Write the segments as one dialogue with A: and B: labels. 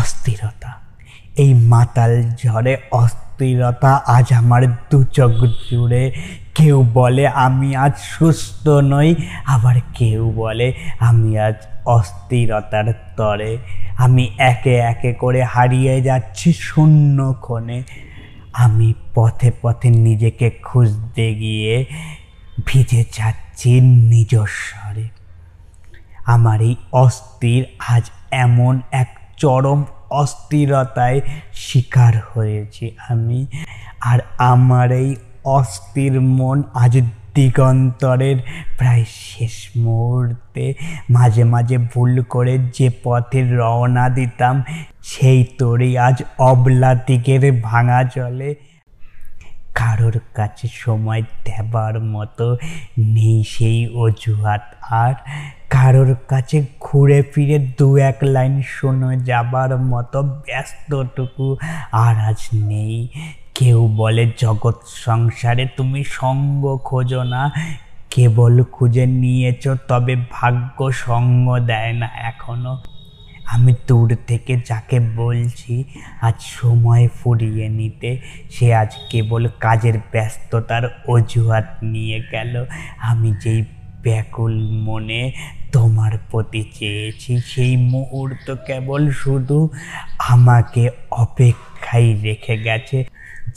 A: অস্থিরতা। এই মাতাল ঝড়ে অস্থিরতা আজ আমার দু চোখ জুড়ে। কেউ বলে, আমি আজ সুস্থ নই। আবার কেউ বলে, আমি আজ অস্থিরতার তরে। আমি একে একে করে হারিয়ে যাচ্ছি শূন্য ক্ষণে। আমি পথে পথে নিজেকে খুঁজতে গিয়ে ভিজে যাচ্ছি নিজস্বরে। আমার এই অস্থির আজ এমন এক চরম অস্থিরতায় শিকার হয়েছি আমি। আর আমার এই অস্থির মন আজ দিগন্তরের প্রায় শেষ মুহূর্তে। মাঝে মাঝে ভুল করে যে পথে রওনা দিতাম, সেই তোরই আজ অবলা দিকের ভাঙা জলে। কারোর কাছে সময় দেবার মতো নেই সেই অজুহাত আর। কারোর কাছে ঘুরে ফিরে দু এক লাইন শোনো, যাবার মতো ব্যস্তটুকু আর আজ নেই। কেউ বলে, জগৎ সংসারে তুমি সঙ্গ খোঁজো না। কেবল খুঁজে নিয়েছ, তবে ভাগ্য সঙ্গ দেয় না এখনও। আমি দূর থেকে যাকে বলছি, আজ সময় ফুরিয়ে নিতে। সে আজ কেবল কাজের ব্যস্ততার অজুহাত নিয়ে গেল। আমি যেই ব্যাকুল মনে তোমার প্রতি চেয়েছি। সেই মুহূর্ত কেবল শুধু আমাকে অপেক্ষায় রেখে গেছে।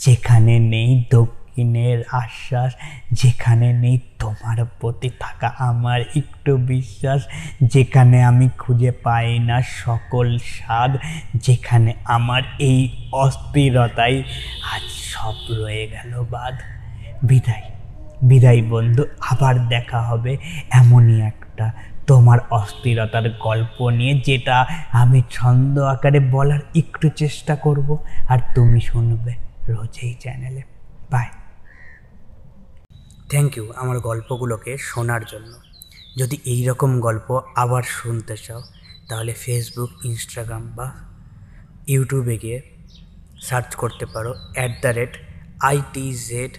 A: যেখানে নেই দক্ষিণের আশ্বাস, যেখানে নেই তোমার প্রতি থাকা আমার একটু বিশ্বাস। যেখানে আমি খুঁজে পাই না সকল স্বাদ, যেখানে আমার এই অস্থিরতাই আজ সব রয়ে গেল বাদ। বিদায়। বিদায় বন্ধু, আবার দেখা হবে এমনই একটা তোমার অস্থিরতার গল্প নিয়ে, যেটা আমি ছন্দ আকারে বলার একটু চেষ্টা করব। আর তুমি শুনবে রোজ এই চ্যানেলে। বাই থ্যাংক ইউ আমার গল্পগুলোকে শোনার জন্য। যদি এই রকম গল্প আবার শুনতে চাও, তাহলে ফেসবুক ইনস্টাগ্রাম বা ইউটিউবে গিয়ে সার্চ করতে পারো at the rate IT Z